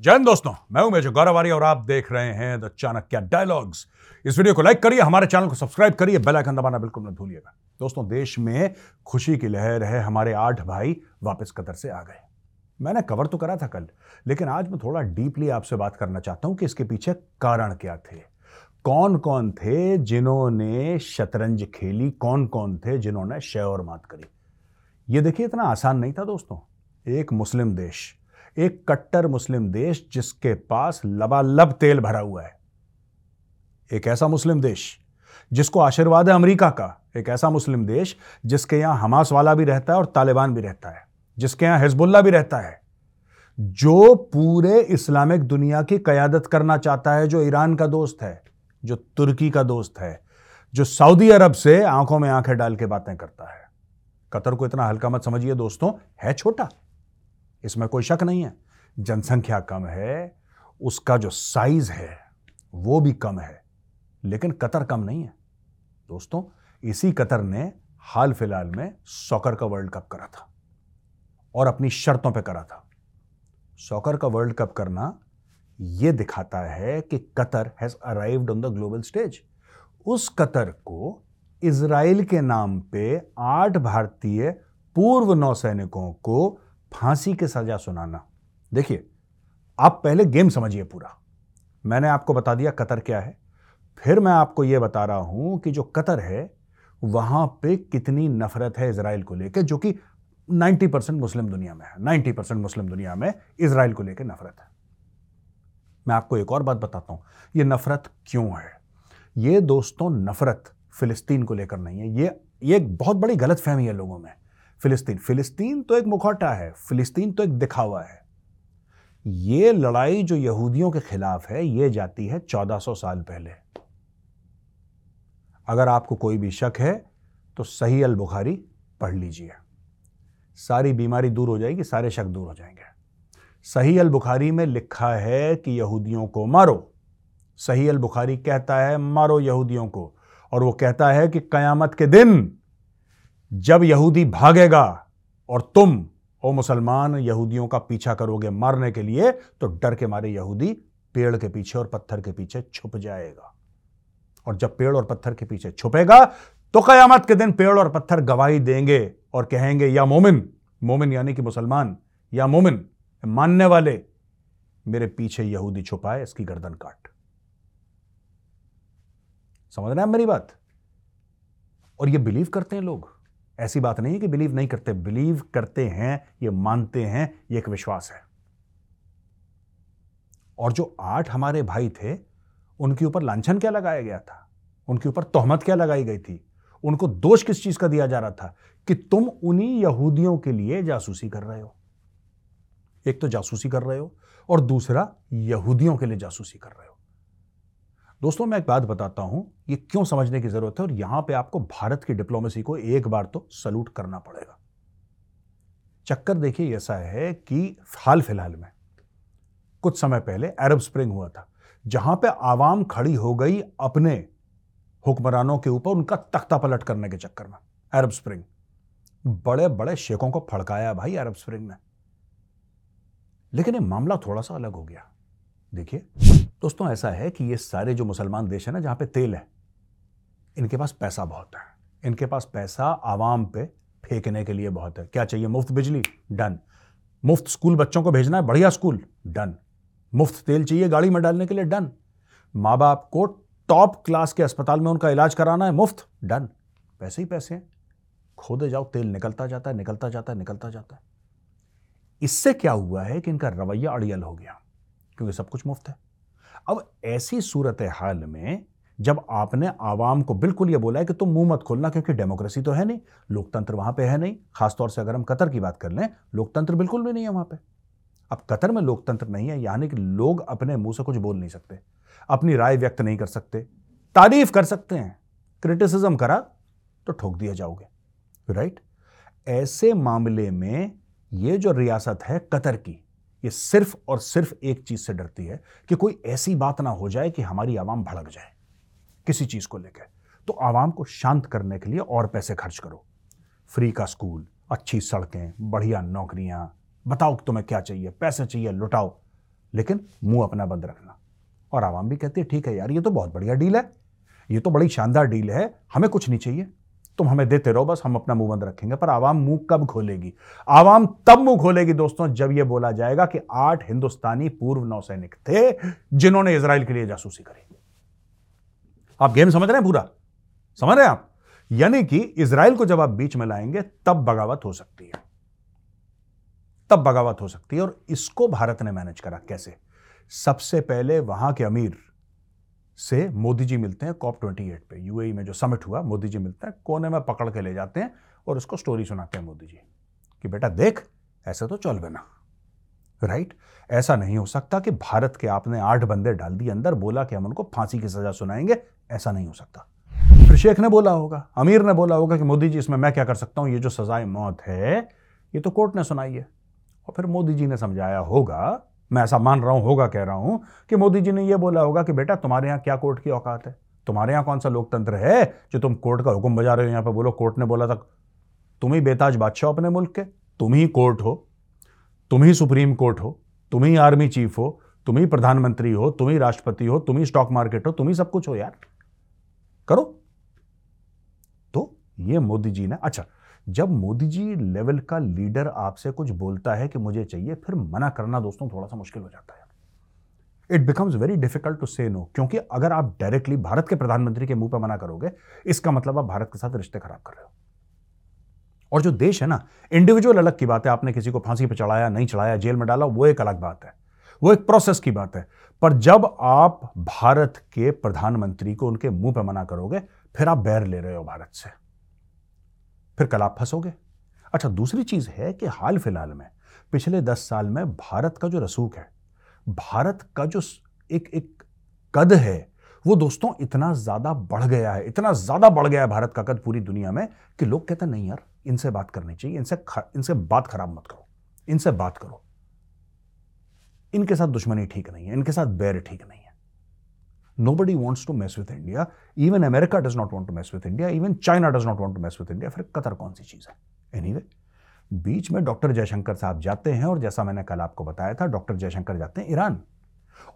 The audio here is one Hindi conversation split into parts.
जैन दोस्तों, मैं हूँ मेजर गौरव आर्य और आप देख रहे हैं द चाणक्य डायलॉग्स इस वीडियो को लाइक करिए, हमारे चैनल को सब्सक्राइब करिए बेल आइकन दबाना बिल्कुल मत भूलिएगा। दोस्तों, देश में खुशी की लहर है, हमारे आठ भाई वापस कतर से आ गए। मैंने कवर तो करा था कल, लेकिन आज मैं थोड़ा डीपली आपसे बात करना चाहता हूँ कि इसके पीछे कारण क्या थे। कौन कौन थे जिन्होंने शतरंज खेली कौन कौन थे जिन्होंने शय और मात करी? ये देखिए, इतना आसान नहीं था दोस्तों। एक मुस्लिम देश एक कट्टर मुस्लिम देश जिसके पास लबालब तेल भरा हुआ है। एक ऐसा मुस्लिम देश जिसको आशीर्वाद है अमेरिका का। एक ऐसा मुस्लिम देश जिसके यहाँ हमास वाला भी रहता है और तालिबान भी रहता है। जिसके यहाँ हिजबुल्ला भी रहता है। जो पूरे इस्लामिक दुनिया की कयादत करना चाहता है, जो ईरान का दोस्त है, जो तुर्की का दोस्त है, जो सऊदी अरब से आँखों में आँखें डाल के बातें करता है। कतर को इतना हल्का मत समझिए दोस्तों, है छोटा। इसमें कोई शक नहीं है। जनसंख्या कम है, उसका जो साइज़ है, वो भी कम है, लेकिन कतर कम नहीं है। दोस्तों, इसी कतर ने हाल फ़िलहाल में सॉकर का वर्ल्ड कप करा था और अपनी शर्तों पे करा था। सॉकर का वर्ल्ड कप करना यह दिखाता है कि Qatar has arrived on the global stage उस कतर को इसराइल के नाम पे आठ भारतीय पूर्व नौसैनिकों को फांसी की सजा सुनाना। देखिए, आप पहले गेम समझिए पूरा। मैंने आपको बता दिया कतर क्या है। फिर मैं आपको यह बता रहा हूँ कि जो कतर है, वहाँ पे कितनी नफरत है इसराइल को लेकर जो कि 90 परसेंट मुस्लिम दुनिया में है। 90 परसेंट मुस्लिम दुनिया में इसराइल को लेकर नफरत है। मैं आपको एक और बात बताता हूँ। यह नफरत क्यों है? यह दोस्तों, नफरत फिलिस्तीन को लेकर नहीं है। ये ये एक बहुत बड़ी गलत फहमी है लोगों में। फिलिस्तीन। फिलिस्तीन तो एक मुखौटा है, फिलिस्तीन तो एक दिखावा है। ये लड़ाई जो यहूदियों के खिलाफ है, ये जाती है 1400 साल पहले। अगर आपको कोई भी शक है तो सही अल बुखारी पढ़ लीजिए। सारी बीमारी दूर हो जाएगी, सारे शक दूर हो जाएँगे। सही अल बुखारी में लिखा है कि यहूदियों को मारो। सही अल बुखारी कहता है, मारो यहूदियों को। और वो कहता है कि कयामत के दिन जब यहूदी भागेगा और तुम, ओ मुसलमान, यहूदियों का पीछा करोगे मारने के लिए तो डर के मारे यहूदी पेड़ के पीछे और पत्थर के पीछे छुप जाएगा। और जब पेड़ और पत्थर के पीछे छुपेगा तो कयामत के दिन पेड़ और पत्थर गवाही देंगे और कहेंगे, या मोमिन मोमिन यानी कि मुसलमान, या मोमिन, मानने वाले, मेरे पीछे यहूदी छुपाए, इसकी गर्दन काट। समझ रहे हैं मेरी बात? और ये बिलीव करते हैं लोग? ऐसी बात नहीं है कि बिलीव नहीं करते। बिलीव करते हैं, ये मानते हैं, ये एक विश्वास है। और जो आठ हमारे भाई थे, उनके ऊपर लांछन क्या लगाया गया था? उनके ऊपर तोहमत क्या लगाई गई थी? उनको दोष किस चीज़ का दिया जा रहा था? कि तुम उन्हीं यहूदियों के लिए जासूसी कर रहे हो। एक तो जासूसी कर रहे हो और दूसरा यहूदियों के लिए जासूसी कर रहे हो। दोस्तों, मैं एक बात बताता हूँ, ये क्यों समझने की ज़रूरत है और यहाँ पे आपको भारत की डिप्लोमेसी को एक बार तो सल्यूट करना पड़ेगा। चक्कर देखिए ऐसा है कि हाल फ़िलहाल में, कुछ समय पहले अरब स्प्रिंग हुआ था, जहाँ पे आवाम खड़ी हो गई अपने हुक्मरानों के ऊपर उनका तख्ता पलट करने के चक्कर में, अरब स्प्रिंग। बड़े बड़े शेखों को फड़काया भाई अरब स्प्रिंग ने। लेकिन ये मामला थोड़ा सा अलग हो गया। देखिए। दोस्तों, ऐसा है कि ये सारे जो मुसलमान देश है ना, जहाँ पे तेल है, इनके पास पैसा बहुत है। इनके पास पैसा आवाम पे फेंकने के लिए बहुत है। क्या चाहिए? मुफ़्त बिजली? डन। मुफ़्त स्कूल बच्चों को भेजना है? बढ़िया स्कूल? डन। मुफ़्त तेल चाहिए गाड़ी में डालने के लिए? डन। माँ बाप को टॉप क्लास के अस्पताल में उनका इलाज कराना है? मुफ़्त? डन। पैसे ही पैसे हैं। खोदे जाओ, तेल निकलता जाता है, निकलता जाता है, निकलता जाता है। इससे क्या हुआ है कि इनका रवैया अड़ियल हो गया, क्योंकि सब कुछ मुफ़्त है। अब ऐसी सूरत हाल में जब आपने आवाम को बिल्कुल यह बोला है कि तुम मुँह मत खोलना क्योंकि डेमोक्रेसी तो है नहीं, लोकतंत्र वहाँ पे है नहीं, खासतौर से अगर हम कतर की बात कर लें, लोकतंत्र बिल्कुल भी नहीं है वहाँ पे। अब कतर में लोकतंत्र नहीं है, यानी कि लोग अपने मुँह से कुछ बोल नहीं सकते, अपनी राय व्यक्त नहीं कर सकते, तारीफ़ कर सकते हैं क्रिटिसिज्म करा तो ठोक दिया जाओगे राइट ऐसे मामले में यह जो रियासत है कतर की ये सिर्फ़ और सिर्फ़ एक चीज़ से डरती है कि कोई ऐसी बात ना हो जाए कि हमारी आवाम भड़क जाए, किसी चीज़ को लेकर। तो आवाम को शांत करने के लिए और पैसे खर्च करो। फ्री का स्कूल, अच्छी सड़कें, बढ़िया नौकरियाँ, बताओ तुम्हें क्या चाहिए, पैसे चाहिए, लुटाओ। लेकिन मुँह अपना बंद रखना। और आवाम भी कहती है, ठीक है यार, ये तो बहुत बढ़िया डील है। ये तो बड़ी शानदार डील है, हमें कुछ नहीं चाहिए। तुम हमें देते रहो, बस हम अपना मुँह बंद रखेंगे। पर आवाम मुँह कब खोलेगी? आवाम तब मुँह खोलेगी दोस्तों, जब यह बोला जाएगा कि आठ हिंदुस्तानी पूर्व नौसैनिक थे जिन्होंने इसराइल के लिए जासूसी करी। आप गेम समझ रहे हैं पूरा? समझ रहे हैं आप? यानी कि इसराइल को जब आप बीच में लाएँगे, तब बगावत हो सकती है। तब बगावत हो सकती है। और इसको भारत ने मैनेज करा। कैसे? सबसे पहले वहाँ के अमीर से मोदी जी मिलते हैं कॉप ट्वेंटी एट पे यूएई में जो समिट हुआ, मोदी जी मिलते हैं, कोने में पकड़ के ले जाते हैं और उसको स्टोरी सुनाते हैं मोदी जी कि, बेटा देख, ऐसे तो चल बना राइट ऐसा नहीं हो सकता कि भारत के आपने आठ बंदे डाल दिए, अंदर बोला कि हम उनको फांसी की सजा सुनाएँगे, ऐसा नहीं हो सकता। फिर शेख ने बोला होगा, अमीर ने बोला होगा कि, मोदी जी, इसमें मैं क्या कर सकता हूँ? ये जो सजाए मौत है, ये तो कोर्ट ने सुनाई है। और फिर मोदी जी ने समझाया होगा मैं ऐसा मान रहा हूँ, होगा कह रहा हूँ कि मोदी जी ने यह बोला होगा कि बेटा तुम्हारे यहाँ क्या कोर्ट की औकात है? तुम्हारे यहाँ कौन सा लोकतंत्र है जो तुम कोर्ट का हुक्म बजा रहे हो? यहाँ पर बोलो, कोर्ट ने बोला था, तुम ही बेताज बादशाह अपने मुल्क के, तुम ही कोर्ट हो, तुम ही सुप्रीम कोर्ट हो, तुम ही आर्मी चीफ हो, तुम ही प्रधानमंत्री हो, तुम ही राष्ट्रपति हो, तुम ही स्टॉक मार्केट हो, तुम ही सब कुछ हो यार। करो। तो ये मोदी जी ने अच्छा जब मोदी जी लेवल का लीडर आपसे कुछ बोलता है कि मुझे चाहिए, फिर मना करना दोस्तों थोड़ा सा मुश्किल हो जाता है। It becomes very difficult to say no क्योंकि अगर आप डायरेक्टली भारत के प्रधानमंत्री के मुँह पर मना करोगे, इसका मतलब आप भारत के साथ रिश्ते खराब कर रहे हो। और जो देश है ना इंडिविजुअल अलग की बात है, आपने किसी को फांसी पर चढ़ाया, नहीं चढ़ाया, जेल में डाला, वो एक अलग बात है। वो एक प्रोसेस की बात है। पर जब आप भारत के प्रधानमंत्री को उनके मुँह पर मना करोगे, फिर आप बैर ले रहे हो भारत से। फिर कल आप फंसोगे। अच्छा दूसरी चीज़ है कि हाल फ़िलहाल में, पिछले दस साल में भारत का जो रसूख है, भारत का जो एक एक कद है, वो दोस्तों इतना ज़्यादा बढ़ गया है, इतना ज़्यादा बढ़ गया है भारत का कद पूरी दुनिया में कि लोग कहते हैं, नहीं यार, इनसे बात करनी चाहिए, इनसे इनसे बात खराब मत करो, इनसे बात करो। इनके साथ दुश्मनी ठीक नहीं है, इनके साथ बैर ठीक नहीं है। Nobody wants to mess with India. Even America does not want to mess with India. Even China does not want to mess with India. फिर कतर कौन सी चीज़ है? एनी anyway, बीच में डॉक्टर जयशंकर साहब जाते हैं और जैसा मैंने कल आपको बताया था डॉक्टर जयशंकर जाते हैं ईरान।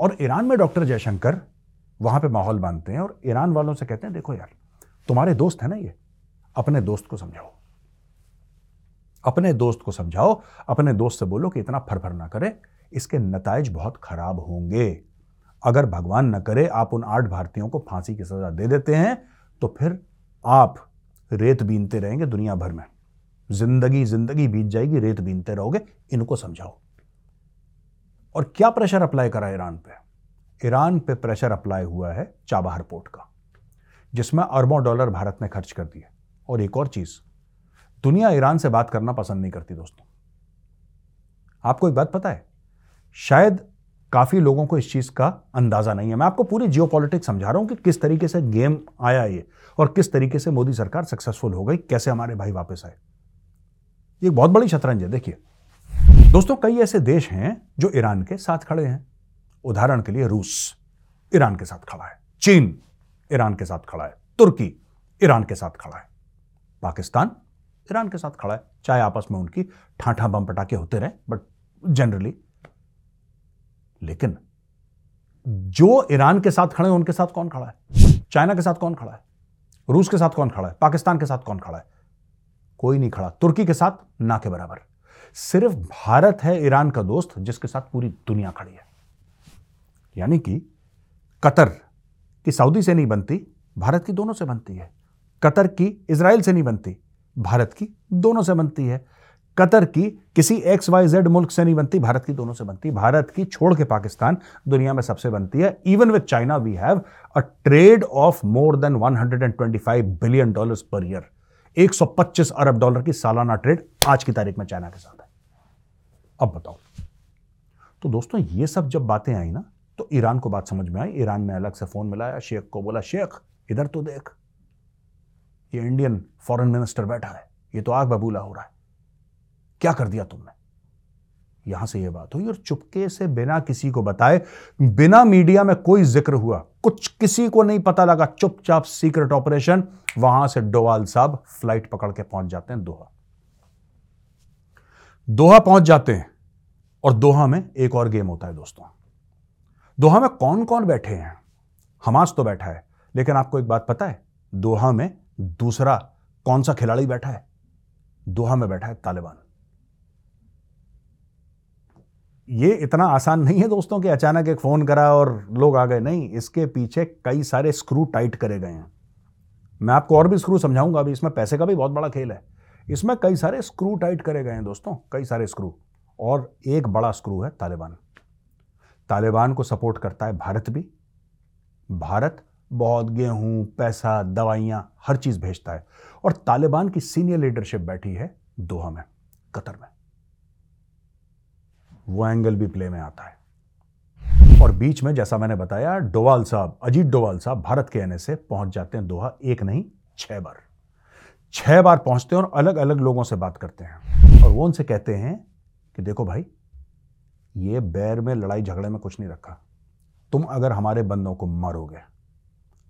और ईरान में डॉक्टर जयशंकर वहाँ पे माहौल बांधते हैं और ईरान वालों से कहते हैं देखो यार तुम्हारे दोस्त है ना ये? अपने दोस्त को समझाओ। अपने दोस्त को समझाओ। अपने दोस्त से बोलो कि इतना फरफर ना करे। इसके नतज बहुत खराब होंगे। अगर भगवान न करे, आप उन आठ भारतीयों को फांसी की सजा दे देते हैं तो फिर आप रेत बीनते रहेंगे दुनिया भर में। ज़िंदगी ज़िंदगी बीत जाएगी, रेत बीनते रहोगे, इनको समझाओ। और क्या प्रेशर अप्लाई करा ईरान पे? ईरान पे प्रेशर अप्लाई हुआ है चाबहार पोर्ट का, जिसमें अरबों डॉलर भारत ने खर्च कर दिए। और एक और चीज़, दुनिया ईरान से बात करना पसंद नहीं करती दोस्तों। आपको एक बात पता है, शायद काफ़ी लोगों को इस चीज़ का अंदाज़ा नहीं है। मैं आपको पूरी जियो समझा रहा हूँ कि किस तरीके से गेम आया ये और किस तरीके से मोदी सरकार सक्सेसफुल हो गई, कैसे हमारे भाई वापस आए। ये बहुत बड़ी शतरंज है, देखिए। दोस्तों, कई ऐसे देश हैं जो ईरान के साथ खड़े हैं। उदाहरण के लिए रूस ईरान के साथ खड़ा है, चीन ईरान के साथ खड़ा है, तुर्की ईरान के साथ खड़ा है, पाकिस्तान ईरान के साथ खड़ा है। चाहे आपस में उनकी ठाठा बम पटाखे होते रहे बट जनरली लेकिन जो ईरान के साथ खड़े हैं, उनके साथ कौन खड़ा है? चाइना के साथ कौन खड़ा है? रूस के साथ कौन खड़ा है? पाकिस्तान के साथ कौन खड़ा है? कोई नहीं खड़ा। तुर्की के साथ ना के बराबर। सिर्फ़ भारत है ईरान का दोस्त जिसके साथ पूरी दुनिया खड़ी है। यानी कि कतर की सऊदी से नहीं बनती, भारत की दोनों से बनती है। कतर की इसराइल से नहीं बनती, भारत की दोनों से बनती है। कतर की किसी एक्स वाई जेड मुल्क से नहीं बनती, भारत की दोनों से बनती। भारत की छोड़ के पाकिस्तान दुनिया में सबसे बनती है। Even with China we have a trade of more than 125 billion dollars per year 125 अरब डॉलर की सालाना ट्रेड आज की तारीख में चाइना के साथ है। अब बताओ। तो दोस्तों, ये सब जब बातें आई ना तो ईरान को बात समझ में आई। ईरान ने अलग से फ़ोन मिलाया। शेख को बोला, शेख, इधर तो देख, ये इंडियन फॉरेन मिनिस्टर बैठा है। ये तो आग बबूला हो रहा है। क्या कर दिया तुमने? यहाँ से यह बात हुई और चुपके से बिना किसी को बताए, बिना मीडिया में कोई ज़िक्र हुआ, कुछ किसी को नहीं पता लगा, चुपचाप सीक्रेट ऑपरेशन, वहाँ से डोवाल साहब फ़्लाइट पकड़ के पहुँच जाते हैं दोहा। दोहा पहुँच जाते हैं और दोहा में एक और गेम होता है दोस्तों। दोहा में कौन कौन बैठे हैं? हमास तो बैठा है, लेकिन आपको एक बात पता है, दोहा में दूसरा कौन सा खिलाड़ी बैठा है? दोहा में बैठा है तालिबान। ये इतना आसान नहीं है दोस्तों कि अचानक एक फ़ोन करा और लोग आ गए। नहीं, इसके पीछे कई सारे स्क्रू टाइट करे गए हैं। मैं आपको और भी स्क्रू समझाऊँगा। अभी इसमें पैसे का भी बहुत बड़ा खेल है। इसमें कई सारे स्क्रू टाइट करे गए हैं दोस्तों, कई सारे स्क्रू। और एक बड़ा स्क्रू है तालिबान। तालिबान को सपोर्ट करता है भारत भी। भारत बहुत गेहूँ, पैसा, दवाइयाँ, हर चीज़ भेजता है। और तालिबान की सीनियर लीडरशिप बैठी है दोहा में, कतर में। वो एंगल भी प्ले में आता है। और बीच में, जैसा मैंने बताया, डोवाल साहब, अजीत डोवाल साहब भारत के से पहुँच जाते हैं दोहा एक नहीं, छह बार। छह बार पहुँचते हैं और अलग अलग लोगों से बात करते हैं। और वो उनसे कहते हैं कि देखो भाई, ये बैर में, लड़ाई झगड़े में कुछ नहीं रखा। तुम अगर हमारे बंदों को मारोगे,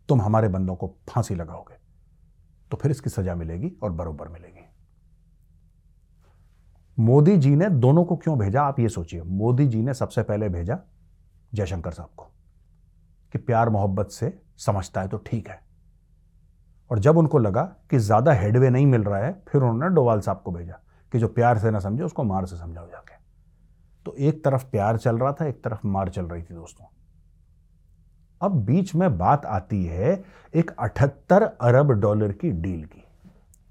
तुम हमारे बंदों को फांसी लगाओगे तो फिर इसकी सजा मिलेगी और बरोबर मिलेगी। मोदी जी ने दोनों को क्यों भेजा? आप ये सोचिए। मोदी जी ने सबसे पहले भेजा जयशंकर साहब को कि प्यार मोहब्बत से समझता है तो ठीक है। और जब उनको लगा कि ज़्यादा हेडवे नहीं मिल रहा है, फिर उन्होंने डोवाल साहब को भेजा कि जो प्यार से ना समझे, उसको मार से समझाओ जाके। तो एक तरफ़ प्यार चल रहा था, एक तरफ़ मार चल रही थी दोस्तों। अब बीच में बात आती है एक अठहत्तर अरब डॉलर की डील की।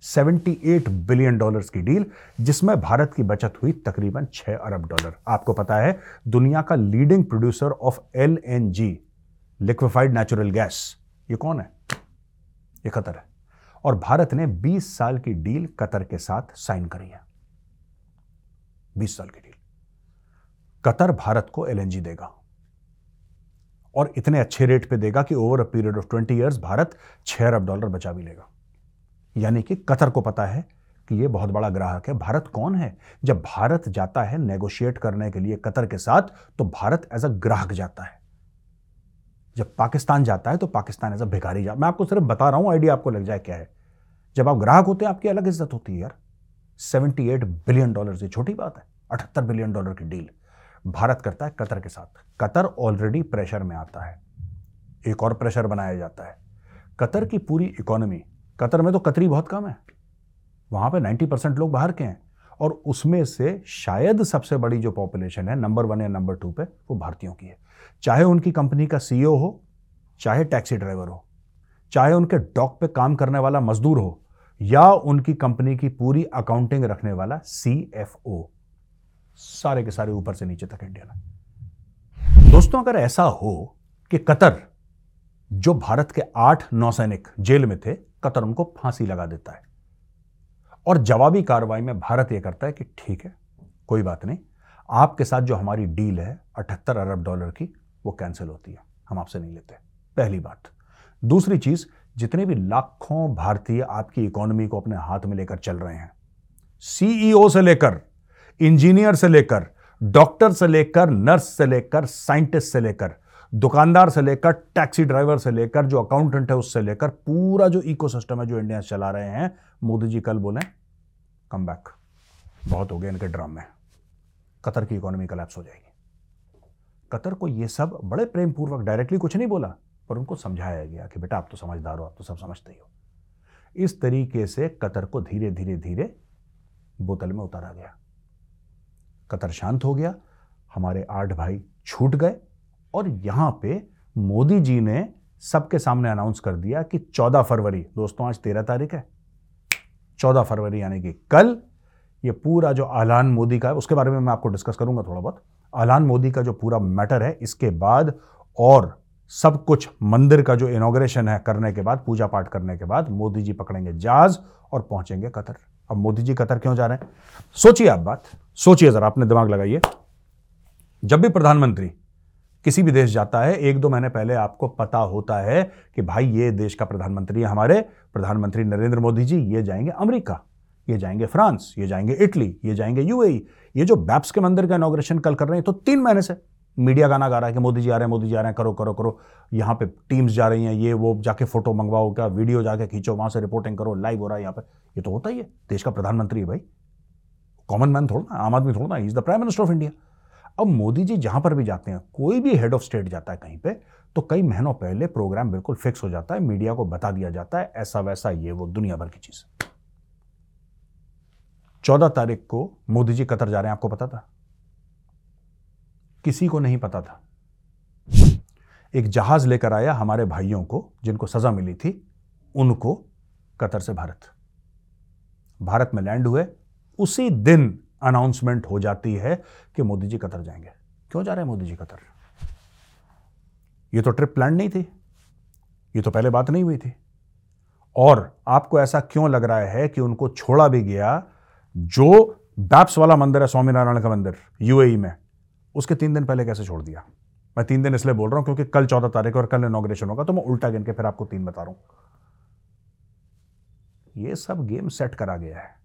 78 बिलियन डॉलर्स की डील, जिसमें भारत की बचत हुई तकरीबन 6 अरब डॉलर। आपको पता है, दुनिया का leading producer of L N G liquefied natural gas ये कौन है? ये कतर है। और भारत ने 20 साल की डील कतर के साथ साइन करी है। 20 साल की डील। कतर भारत को एलएनजी देगा। और इतने अच्छे रेट पे देगा कि over a period of twenty years Bharat छह अरब डॉलर बचा भी लेगा। यानी कि कतर को पता है कि ये बहुत बड़ा ग्राहक है। भारत कौन है? जब भारत जाता है नेगोशिएट करने के लिए कतर के साथ तो भारत एज अ ग्राहक जाता है। जब पाकिस्तान जाता है तो पाकिस्तान एज अ भिखारी जाता मैं आपको सिर्फ़ बता रहा हूँ आइडिया आपको लग जाए क्या है। जब आप ग्राहक होते हैं, आपकी अलग इज़्ज़त होती है यार। 78 बिलियन डॉलर से छोटी बात है। अठहत्तर बिलियन डॉलर की डील भारत करता है कतर के साथ। कतर ऑलरेडी प्रेशर में आता है। एक और प्रेशर बनाया जाता है। कतर की पूरी इकोनॉमी कतर में तो कतरी बहुत कम है। वहाँ पे 90 परसेंट लोग बाहर के हैं और उसमें से शायद सबसे बड़ी जो पॉपुलेशन है नंबर वन या नंबर टू पे, वो भारतीयों की है। चाहे उनकी कंपनी का सीईओ हो, चाहे टैक्सी ड्राइवर हो, चाहे उनके डॉक पे काम करने वाला मजदूर हो, या उनकी कंपनी की पूरी अकाउंटिंग रखने वाला सीएफओ सारे के सारे ऊपर से नीचे तक इंडियन है दोस्तों, अगर ऐसा हो कि कतर जो भारत के आठ नौसैनिक जेल में थे, कतर उनको फांसी लगा देता है। और जवाबी कार्रवाई में भारत यह करता है कि ठीक है, कोई बात नहीं, आपके साथ जो हमारी डील है, अठहत्तर अरब डॉलर की, वो कैंसिल होती है, हम आपसे नहीं लेते, पहली बात। दूसरी चीज़, जितने भी लाखों भारतीय आपकी इकोनॉमी को अपने हाथ में लेकर चल रहे हैं सीईओ से लेकर, इंजीनियर से लेकर, डॉक्टर से लेकर, नर्स से लेकर, साइंटिस्ट से लेकर दुकानदार से लेकर टैक्सी ड्राइवर से लेकर जो अकाउंटेंट है उससे लेकर पूरा जो इकोसिस्टम है जो इंडिया चला रहे हैं, मोदी जी कल बोले कम बैक बहुत हो गया इनके ड्राम में कतर की इकोनॉमी कलेप्स हो जाएगी। कतर को ये सब बड़े प्रेम पूर्वक डायरेक्टली कुछ नहीं बोला, पर उनको समझाया गया कि बेटा आप तो समझदार हो, आप तो सब समझते ही हो। इस तरीके से कतर को धीरे धीरे धीरे बोतल में उतारा गया। कतर शांत हो गया। हमारे आठ भाई छूट गए। और यहाँ पे मोदी जी ने सबके सामने अनाउंस कर दिया कि 14 फरवरी, दोस्तों, आज 13 तारीख है। 14 फरवरी यानी कि कल, ये पूरा जो आलान मोदी का है, उसके बारे में मैं आपको डिस्कस करूँगा थोड़ा बहुत। आलान मोदी का जो पूरा मैटर है, इसके बाद और सब कुछ मंदिर का जो इनोग्रेशन है करने के बाद, पूजा पाठ करने के बाद मोदी जी पकड़ेंगे जहाज़ और पहुँचेंगे कतर। अब मोदी जी कतर क्यों जा रहे हैं? सोचिए आप बात, सोचिए जरा, अपने दिमाग लगाइए। जब भी प्रधानमंत्री किसी भी देश जाता है, एक दो महीने पहले आपको पता होता है कि भाई ये देश का प्रधानमंत्री है हमारे, प्रधानमंत्री नरेंद्र मोदी जी, ये जाएँगे अमेरिका, ये जाएँगे फ्रांस, ये जाएँगे इटली, ये जाएँगे यूएई, ये जो बैप्स के मंदिर का इनोग्रेशन कल कर रहे हैं तो तीन महीने से मीडिया गाना गा रहा है कि मोदी जी आ रहे हैं, मोदी जी आ रहे हैं, करो करो करो, यहाँ पे टीम्स जा रही हैं, ये वो जाके फ़ोटो मंगवाओ, क्या वीडियो जाके खींचो, वहाँ से रिपोर्टिंग करो लाइव हो रहा है यहाँ पे, ये तो होता ही है, देश का प्रधानमंत्री है भाई कॉमन मैन थोड़ा ना, आम आदमी थोड़ा ना is the prime minister of India अब मोदी जी जहाँ पर भी जाते हैं, कोई भी हेड ऑफ़ स्टेट जाता है कहीं पे तो कई महीनों पहले प्रोग्राम बिल्कुल फिक्स हो जाता है मीडिया को बता दिया जाता है, ऐसा वैसा ये वो दुनिया भर की चीज़। चौदह तारीख को मोदी जी कतर जा रहे हैं, आपको पता था? किसी को नहीं पता था। एक जहाज़ लेकर आया हमारे भाइयों को, जिनको सजा मिली थी, उनको कतर से भारत। भारत में लैंड हुए, उसी दिन अनाउंसमेंट हो जाती है कि मोदी जी कतर जाएँगे। क्यों जा रहे हैं मोदी जी कतर? ये तो ट्रिप प्लान नहीं थी। ये तो पहले बात नहीं हुई थी। और आपको ऐसा क्यों लग रहा है कि उनको छोड़ा भी गया जो बैप्स वाला मंदिर है, स्वामीनारायण का मंदिर, यूएई में? उसके तीन दिन पहले कैसे छोड़ दिया? मैं तीन दिन इसलिए बोल रहा हूँ क्योंकि कल चौदह तारीख और कल इनोग्रेशन होगा तो मैं उल्टा गिन के फिर आपको तीन बता रहा हूँ। ये सब गेम सेट करा गया है।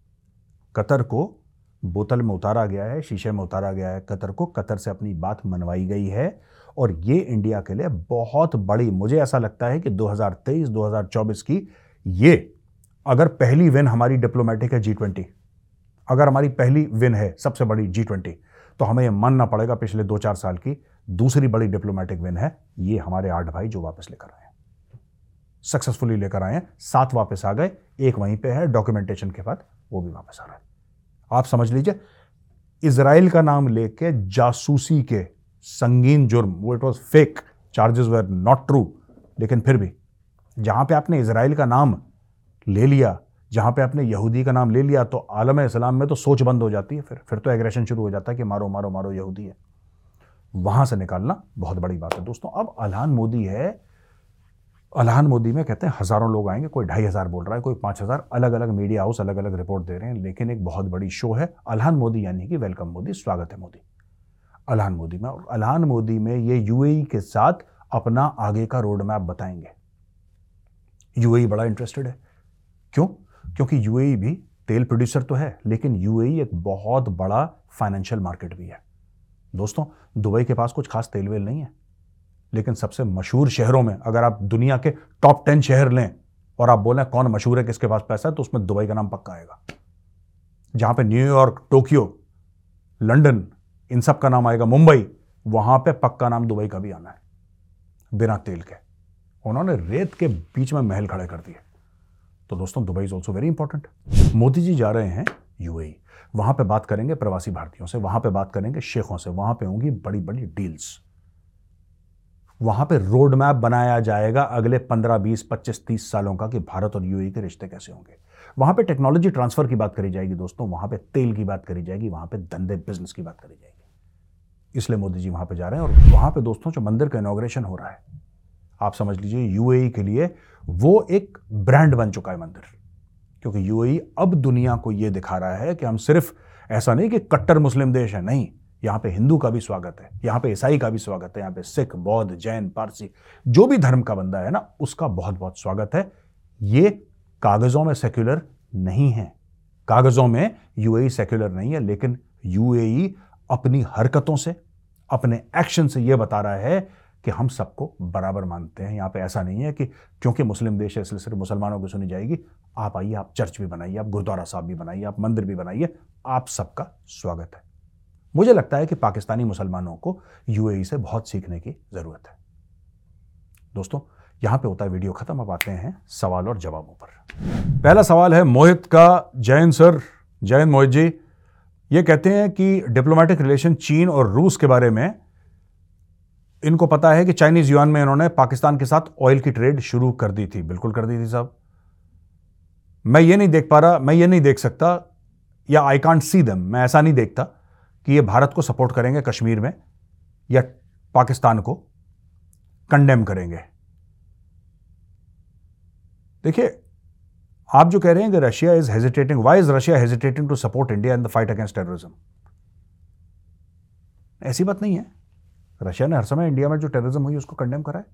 कतर को बोतल में उतारा गया है, शीशे में उतारा गया है, कतर को कतर से अपनी बात मनवाई गई है और ये इंडिया के लिए बहुत बड़ी, मुझे ऐसा लगता है कि 2023-2024 की ये अगर पहली विन हमारी डिप्लोमेटिक है जी ट्वेंटी अगर हमारी पहली विन है सबसे बड़ी जी ट्वेंटी तो हमें यह मानना पड़ेगा पिछले दो चार साल की दूसरी बड़ी डिप्लोमेटिक विन है, ये हमारे आठ भाई जो वापस लेकर आए सक्सेसफुली लेकर आए सात वापस आ गए, एक वहीं पे है डॉक्यूमेंटेशन के बाद वो भी वापस आ रहा है। आप समझ लीजिए इसराइल का नाम लेके जासूसी के संगीन जुर्म, वो it was fake charges were not true लेकिन फिर भी, जहाँ पे आपने इसराइल का नाम ले लिया, जहाँ पे आपने यहूदी का नाम ले लिया तो आलम इस्लाम में तो सोच बंद हो जाती है, फिर फिर तो एग्रेशन शुरू हो जाता है कि मारो मारो मारो यहूदी है। वहाँ से निकालना बहुत बड़ी बात है। दोस्तों, अब अलहान मोदी है अल्हान मोदी में कहते हैं हज़ारों लोग आएँगे, कोई ढाई हज़ार बोल रहा है, कोई पाँच हज़ार अलग अलग मीडिया हाउस अलग अलग रिपोर्ट दे रहे हैं, लेकिन एक बहुत बड़ी शो है, अलहान मोदी यानी कि वेलकम मोदी, स्वागत है मोदी। अल्हान मोदी में, और अलहान मोदी में ये यूएई के साथ अपना आगे का रोड मैप बताएँगे यूएई बड़ा इंटरेस्टेड है। क्यों? क्योंकि यूएई भी तेल प्रोड्यूसर तो है, लेकिन यूएई एक बहुत बड़ा फाइनेंशियल मार्केट भी है। दोस्तों, दुबई के पास कुछ खास तेल वेल नहीं है। लेकिन सबसे मशहूर शहरों में अगर आप दुनिया के टॉप टेन शहर लें और आप बोलें कौन मशहूर है, किसके पास पैसा है तो उसमें दुबई का नाम पक्का आएगा। जहाँ पे न्यूयॉर्क टोक्यो लंदन इन सब का नाम आएगा। मुंबई, वहाँ पे पक्का नाम दुबई का भी आना है, बिना तेल के। उन्होंने रेत के बीच में महल खड़े कर दिए। तो दोस्तों, Dubai is also very important Modi ji जा रहे हैं यूएई वहाँ पे बात करेंगे प्रवासी भारतीयों से, वहाँ पे बात करेंगे शेखों से, वहाँ पे होंगी बड़ी बड़ी डील्स वहाँ पे रोड मैप बनाया जाएगा अगले 15, 20, 25, 30 सालों का कि भारत और यूएई के रिश्ते कैसे होंगे। वहाँ पे टेक्नोलॉजी ट्रांसफ़र की बात करी जाएगी दोस्तों वहाँ पे तेल की बात करी जाएगी वहाँ पे धंधे बिज़नेस की बात करी जाएगी। इसलिए मोदी जी वहाँ पे जा रहे हैं और वहाँ पे दोस्तों जो मंदिर का इनोग्रेशन हो रहा है आप समझ लीजिए यूएई के लिए वो एक ब्रांड बन चुका है मंदिर। क्योंकि यूएई अब दुनिया को यह दिखा रहा है कि हम सिर्फ़ ऐसा नहीं कि कट्टर मुस्लिम देश है नहीं। यहाँ पे हिंदू का भी स्वागत है, यहाँ पे ईसाई का भी स्वागत है, यहाँ पे सिख, बौद्ध, जैन, पारसी, जो भी धर्म का बंदा है ना, उसका बहुत बहुत स्वागत है। ये कागजों में सेक्युलर नहीं है। कागजों में यूएई सेक्युलर नहीं है, लेकिन यूएई अपनी हरकतों से, अपने एक्शन से यह बता रहा है कि हम सबको बराबर मानते हैं। यहाँ पे ऐसा नहीं है कि क्योंकि मुस्लिम देश है, इसलिए सिर्फ़ मुसलमानों की सुनी जाएगी। आप आइए, आप चर्च भी बनाइए, आप गुरुद्वारा साहब भी बनाइए, आप मंदिर भी बनाइए, आप सबका स्वागत है। मुझे लगता है कि पाकिस्तानी मुसलमानों को यूएई से बहुत सीखने की ज़रूरत है। दोस्तों, यहाँ पे होता है वीडियो खत्म, अब आते हैं सवाल और जवाबों पर। पहला सवाल है मोहित का, जैन सर, जैन मोहित जी, ये कहते हैं कि डिप्लोमेटिक रिलेशन चीन और रूस के बारे में इनको पता है कि चाइनीज़ युआन में इन्होंने पाकिस्तान के साथ ऑयल की ट्रेड शुरू कर दी थी। बिल्कुल कर दी थी साहब। मैं ये नहीं देख पा रहा, मैं ये नहीं देख सकता या आई कांट सी दम मैं ऐसा नहीं देखता। कि ये भारत को सपोर्ट करेंगे कश्मीर में या पाकिस्तान को कंडेम करेंगे। देखिए, आप जो कह रहे हैं कि Russia is hesitating why is Russia hesitating to support India in the fight against terrorism ऐसी बात नहीं है। रशिया ने हर समय इंडिया में जो टेररिज्म हुई, उसको कंडेम करा है।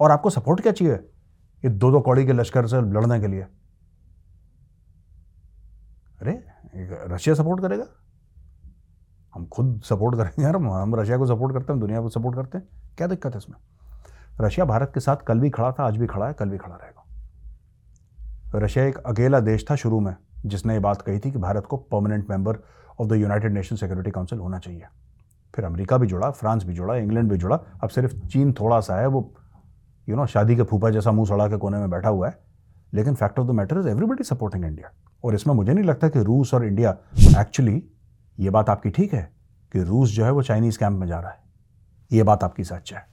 और आपको सपोर्ट क्या चाहिए? ये दो दो कौड़ी के लश्कर से लड़ने के लिए। अरे रशिया सपोर्ट करेगा? हम खुद सपोर्ट करेंगे यार, हम रशिया को सपोर्ट करते हैं दुनिया को सपोर्ट करते हैं। क्या दिक्कत है इसमें? रशिया भारत के साथ कल भी खड़ा था, आज भी खड़ा है, कल भी खड़ा रहेगा। रशिया एक अकेला देश था शुरू में, जिसने ये बात कही थी कि भारत को permanent member of the united nation security council होना चाहिए। फिर अमेरिका भी जुड़ा, फ्रांस भी जुड़ा, इंग्लैंड भी जुड़ा। अब सिर्फ़ चीन थोड़ा सा है, वो यू नो शादी के फूफा जैसा मुँह सड़ा के कोने में बैठा हुआ है। लेकिन fact of the matter is everybody supporting India और इसमें मुझे नहीं लगता कि रूस और इंडिया एक्चुअली ये बात आपकी ठीक है कि रूस जो है वो चाइनीज़ कैंप में जा रहा है। ये बात आपकी सच है।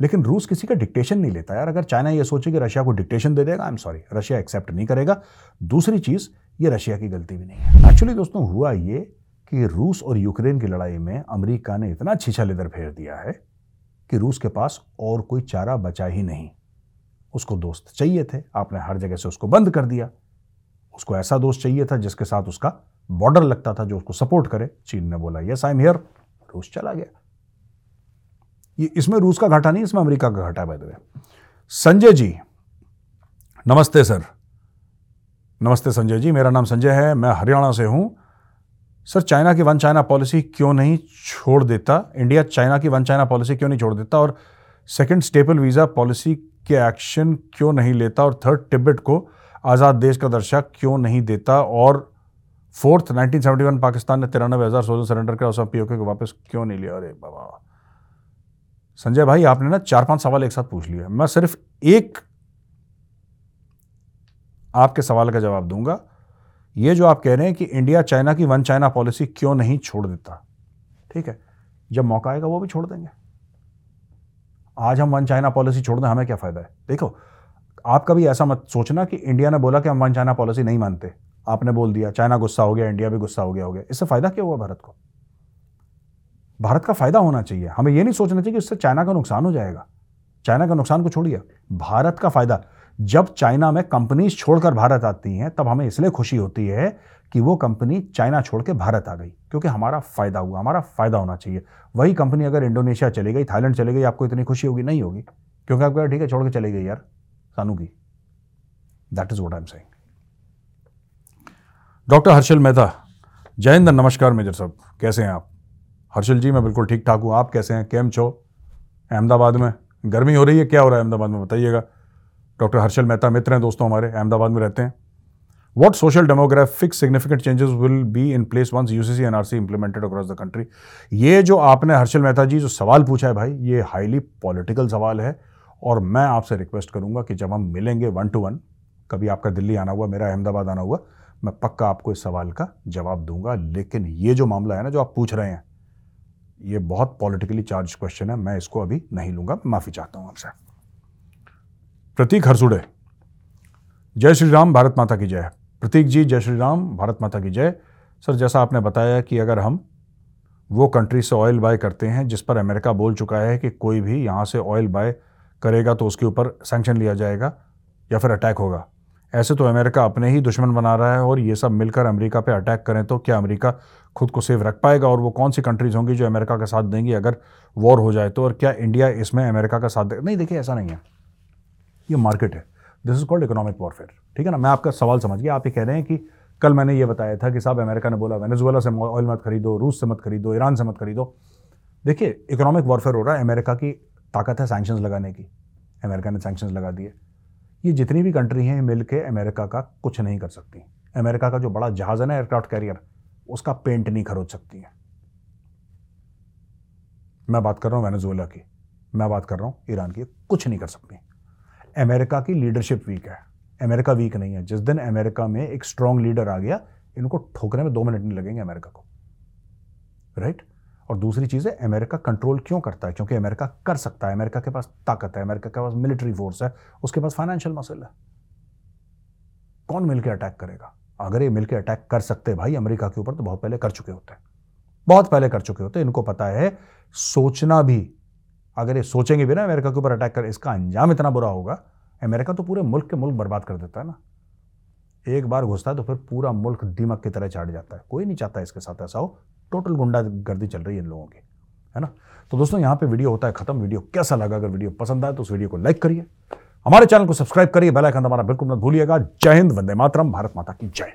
लेकिन रूस किसी का डिक्टेशन नहीं लेता यार। अगर चाइना ये सोचे कि रशिया को डिक्टेशन दे देगा I am sorry Russia accept नहीं करेगा। दूसरी चीज़, ये रशिया की गलती भी नहीं है। एक्चुअली दोस्तों, हुआ ये कि रूस और यूक्रेन की लड़ाई में अमेरिका ने इतना छीछा लेदर फेर दिया है कि रूस के पास और कोई चारा बचा ही नहीं। उसको दोस्त चाहिए थे। आपने हर जगह से उसको बंद कर दिया। उसको ऐसा दोस्त चाहिए था जिसके साथ उसका बॉर्डर लगता था जो उसको सपोर्ट करे। चीन ने बोला, यस आई एम हियर रूस चला गया। ये इसमें रूस का घाटा नहीं, इसमें अमेरिका का घाटा है संजय जी, नमस्ते, सर। नमस्ते, संजय जी, मेरा नाम संजय है, मैं हरियाणा से हूँ। सर, चाइना की वन चाइना पॉलिसी क्यों नहीं छोड़ देता? इंडिया चाइना की वन चाइना पॉलिसी क्यों नहीं छोड़ देता? और सेकंड स्टेपल वीज़ा पॉलिसी के एक्शन क्यों नहीं लेता? और थर्ड टिब्बत को आज़ाद देश का दर्शा क्यों नहीं देता? और फोर्थ 1971 पाकिस्तान ने तिरानवे हज़ार सोलह सरेंडर किया उस पीओके को वापस क्यों नहीं लिया? अरे बाबा। संजय भाई, आपने ना चार पाँच सवाल एक साथ पूछ लिया मैं सिर्फ़ एक आपके सवाल का जवाब दूँगा। ये जो आप कह रहे हैं कि इंडिया चाइना की वन चाइना पॉलिसी क्यों नहीं छोड़ देता? ठीक है? जब मौका आएगा वो भी छोड़ देंगे। आज हम वन चाइना पॉलिसी छोड़ दें, हमें क्या फ़ायदा है? देखो, आप कभी ऐसा मत सोचना कि इंडिया ने बोला कि हम वन चाइना पॉलिसी नहीं मानते। आपने बोल दिया, चाइना गुस्सा हो गया, इंडिया भी गुस्सा हो गया हो गया। इससे फ़ायदा क्या हुआ भारत को? भारत का फ़ायदा होना चाहिए। हमें यह नहीं सोचना चाहिए कि इससे चाइना का नुकसान हो जाएगा। चाइना का नुकसान को छोड़िए। भारत का फ़ायदा, जब चाइना में कंपनीज़ छोड़कर भारत आती हैं, तब हमें इसलिए खुशी होती है कि वो कंपनी चाइना छोड़ के भारत आ गई, क्योंकि हमारा फ़ायदा हुआ, हमारा फ़ायदा होना चाहिए। वही कंपनी अगर इंडोनेशिया चली गई, थाईलैंड चली गई, आपको इतनी खुशी होगी? नहीं होगी। क्योंकि आपको ठीक है, छोड़ के चली गई यार, सानू की। That is what I am saying doctor Harshal Mehta, जय हिंद, नमस्कार मेजर साहब। कैसे हैं आप? हर्षल जी, मैं बिल्कुल ठीक ठाक हूँ। आप कैसे हैं? केम छो? अहमदाबाद में? गर्मी हो रही है? क्या हो रहा है अहमदाबाद में? बताइएगा। डॉक्टर हर्षल मेहता मित्र हैं दोस्तों हमारे, अहमदाबाद में रहते हैं। What social demographic significant changes will be in place once UCC NRC implemented across the country ये जो आपने हर्षल मेहता जी, जो सवाल पूछा है भाई, ये हाईली पॉलिटिकल सवाल है। और मैं आपसे रिक्वेस्ट करूँगा कि जब हम मिलेंगे वन टू वन कभी आपका दिल्ली आना हुआ, मेरा अहमदाबाद आना हुआ मैं पक्का आपको इस सवाल का जवाब दूँगा, लेकिन ये जो मामला है ना, जो आप पूछ रहे हैं, ये बहुत पॉलिटिकली चार्ज क्वेश्चन है, मैं इसको अभी नहीं लूँगा, माफ़ी चाहता हूँ आपसे। प्रतीक हरसुड़े, जय श्री राम भारत माता की जय। प्रतीक जी, जय श्री राम भारत माता की जय। सर, जैसा आपने बताया कि अगर हम वो कंट्री से ऑयल बाय करते हैं, जिस पर अमेरिका बोल चुका है कि कोई भी यहाँ से ऑयल बाय करेगा तो उसके ऊपर सैंक्शन लिया जाएगा या फिर अटैक होगा। ऐसे तो अमेरिका अपने ही दुश्मन बना रहा है और ये सब मिलकर अमेरिका पे अटैक करें तो क्या अमेरिका खुद को सेफ़ रख पाएगा और वो कौन सी कंट्रीज़ होंगी जो अमेरिका का साथ देंगी अगर वॉर हो जाए तो? और क्या इंडिया इसमें अमेरिका का साथ दे? नहीं, देखिए, ऐसा नहीं है। ये मार्केट है। This is called economic warfare ठीक है ना? मैं आपका सवाल समझ गया। आप ये कह रहे हैं कि कल मैंने ये बताया था कि साहब अमेरिका ने बोला वेनेजुएला से ऑयल मत खरीदो रूस से मत खरीदो ईरान से मत खरीदो। देखिए इकोनॉमिक वॉरफेयर हो रहा है अमेरिका की ताकत है सैंक्शंस लगाने की। अमेरिका ने सैंक्शंस लगा दिए। ये जितनी भी कंट्री हैं मिल के अमेरिका का कुछ नहीं कर सकती। अमेरिका का जो बड़ा जहाज़ है ना, एयरक्राफ्ट कैरियर, उसका पेंट नहीं खरोच सकती है। मैं बात कर रहा हूँ वेनेजुएला की। मैं बात कर रहा हूँ ईरान की। कुछ नहीं कर सकती। अमेरिका की लीडरशिप वीक है। अमेरिका वीक नहीं है। जिस दिन अमेरिका में एक स्ट्रांग लीडर आ गया, इनको ठोकने में दो मिनट नहीं लगेंगे अमेरिका को। राइट और दूसरी चीज़ है, अमेरिका कंट्रोल क्यों करता है? क्योंकि अमेरिका कर सकता है, अमेरिका के पास ताकत है, अमेरिका के पास मिलिट्री फोर्स है, उसके पास फाइनेंशियल मसल है। कौन मिलकर अटैक करेगा? अगर ये मिलकर अटैक कर सकते भाई अमेरिका के ऊपर तो बहुत पहले कर चुके होते हैं। बहुत पहले कर चुके होते इनको पता है, सोचना भी, अगर ये सोचेंगे भी ना अमेरिका के ऊपर अटैक कर, इसका अंजाम इतना बुरा होगा, अमेरिका तो पूरे मुल्क के मुल्क बर्बाद कर देता है ना। एक बार घुसता है तो फिर पूरा मुल्क दीमक की तरह चाट जाता है, कोई नहीं चाहता इसके साथ ऐसा हो टोटल गुंडा गर्दी चल रही है इन लोगों की, है ना? तो दोस्तों, यहाँ पे वीडियो होता है खत्म। वीडियो कैसा लगा? अगर वीडियो पसंद आए तो उस वीडियो को लाइक करिए। हमारे चैनल को सब्सक्राइब करिए। बेल आइकन दबाना बिल्कुल मत भूलिएगा। जय हिंद, वंदे मातरम। भारत माता की जय।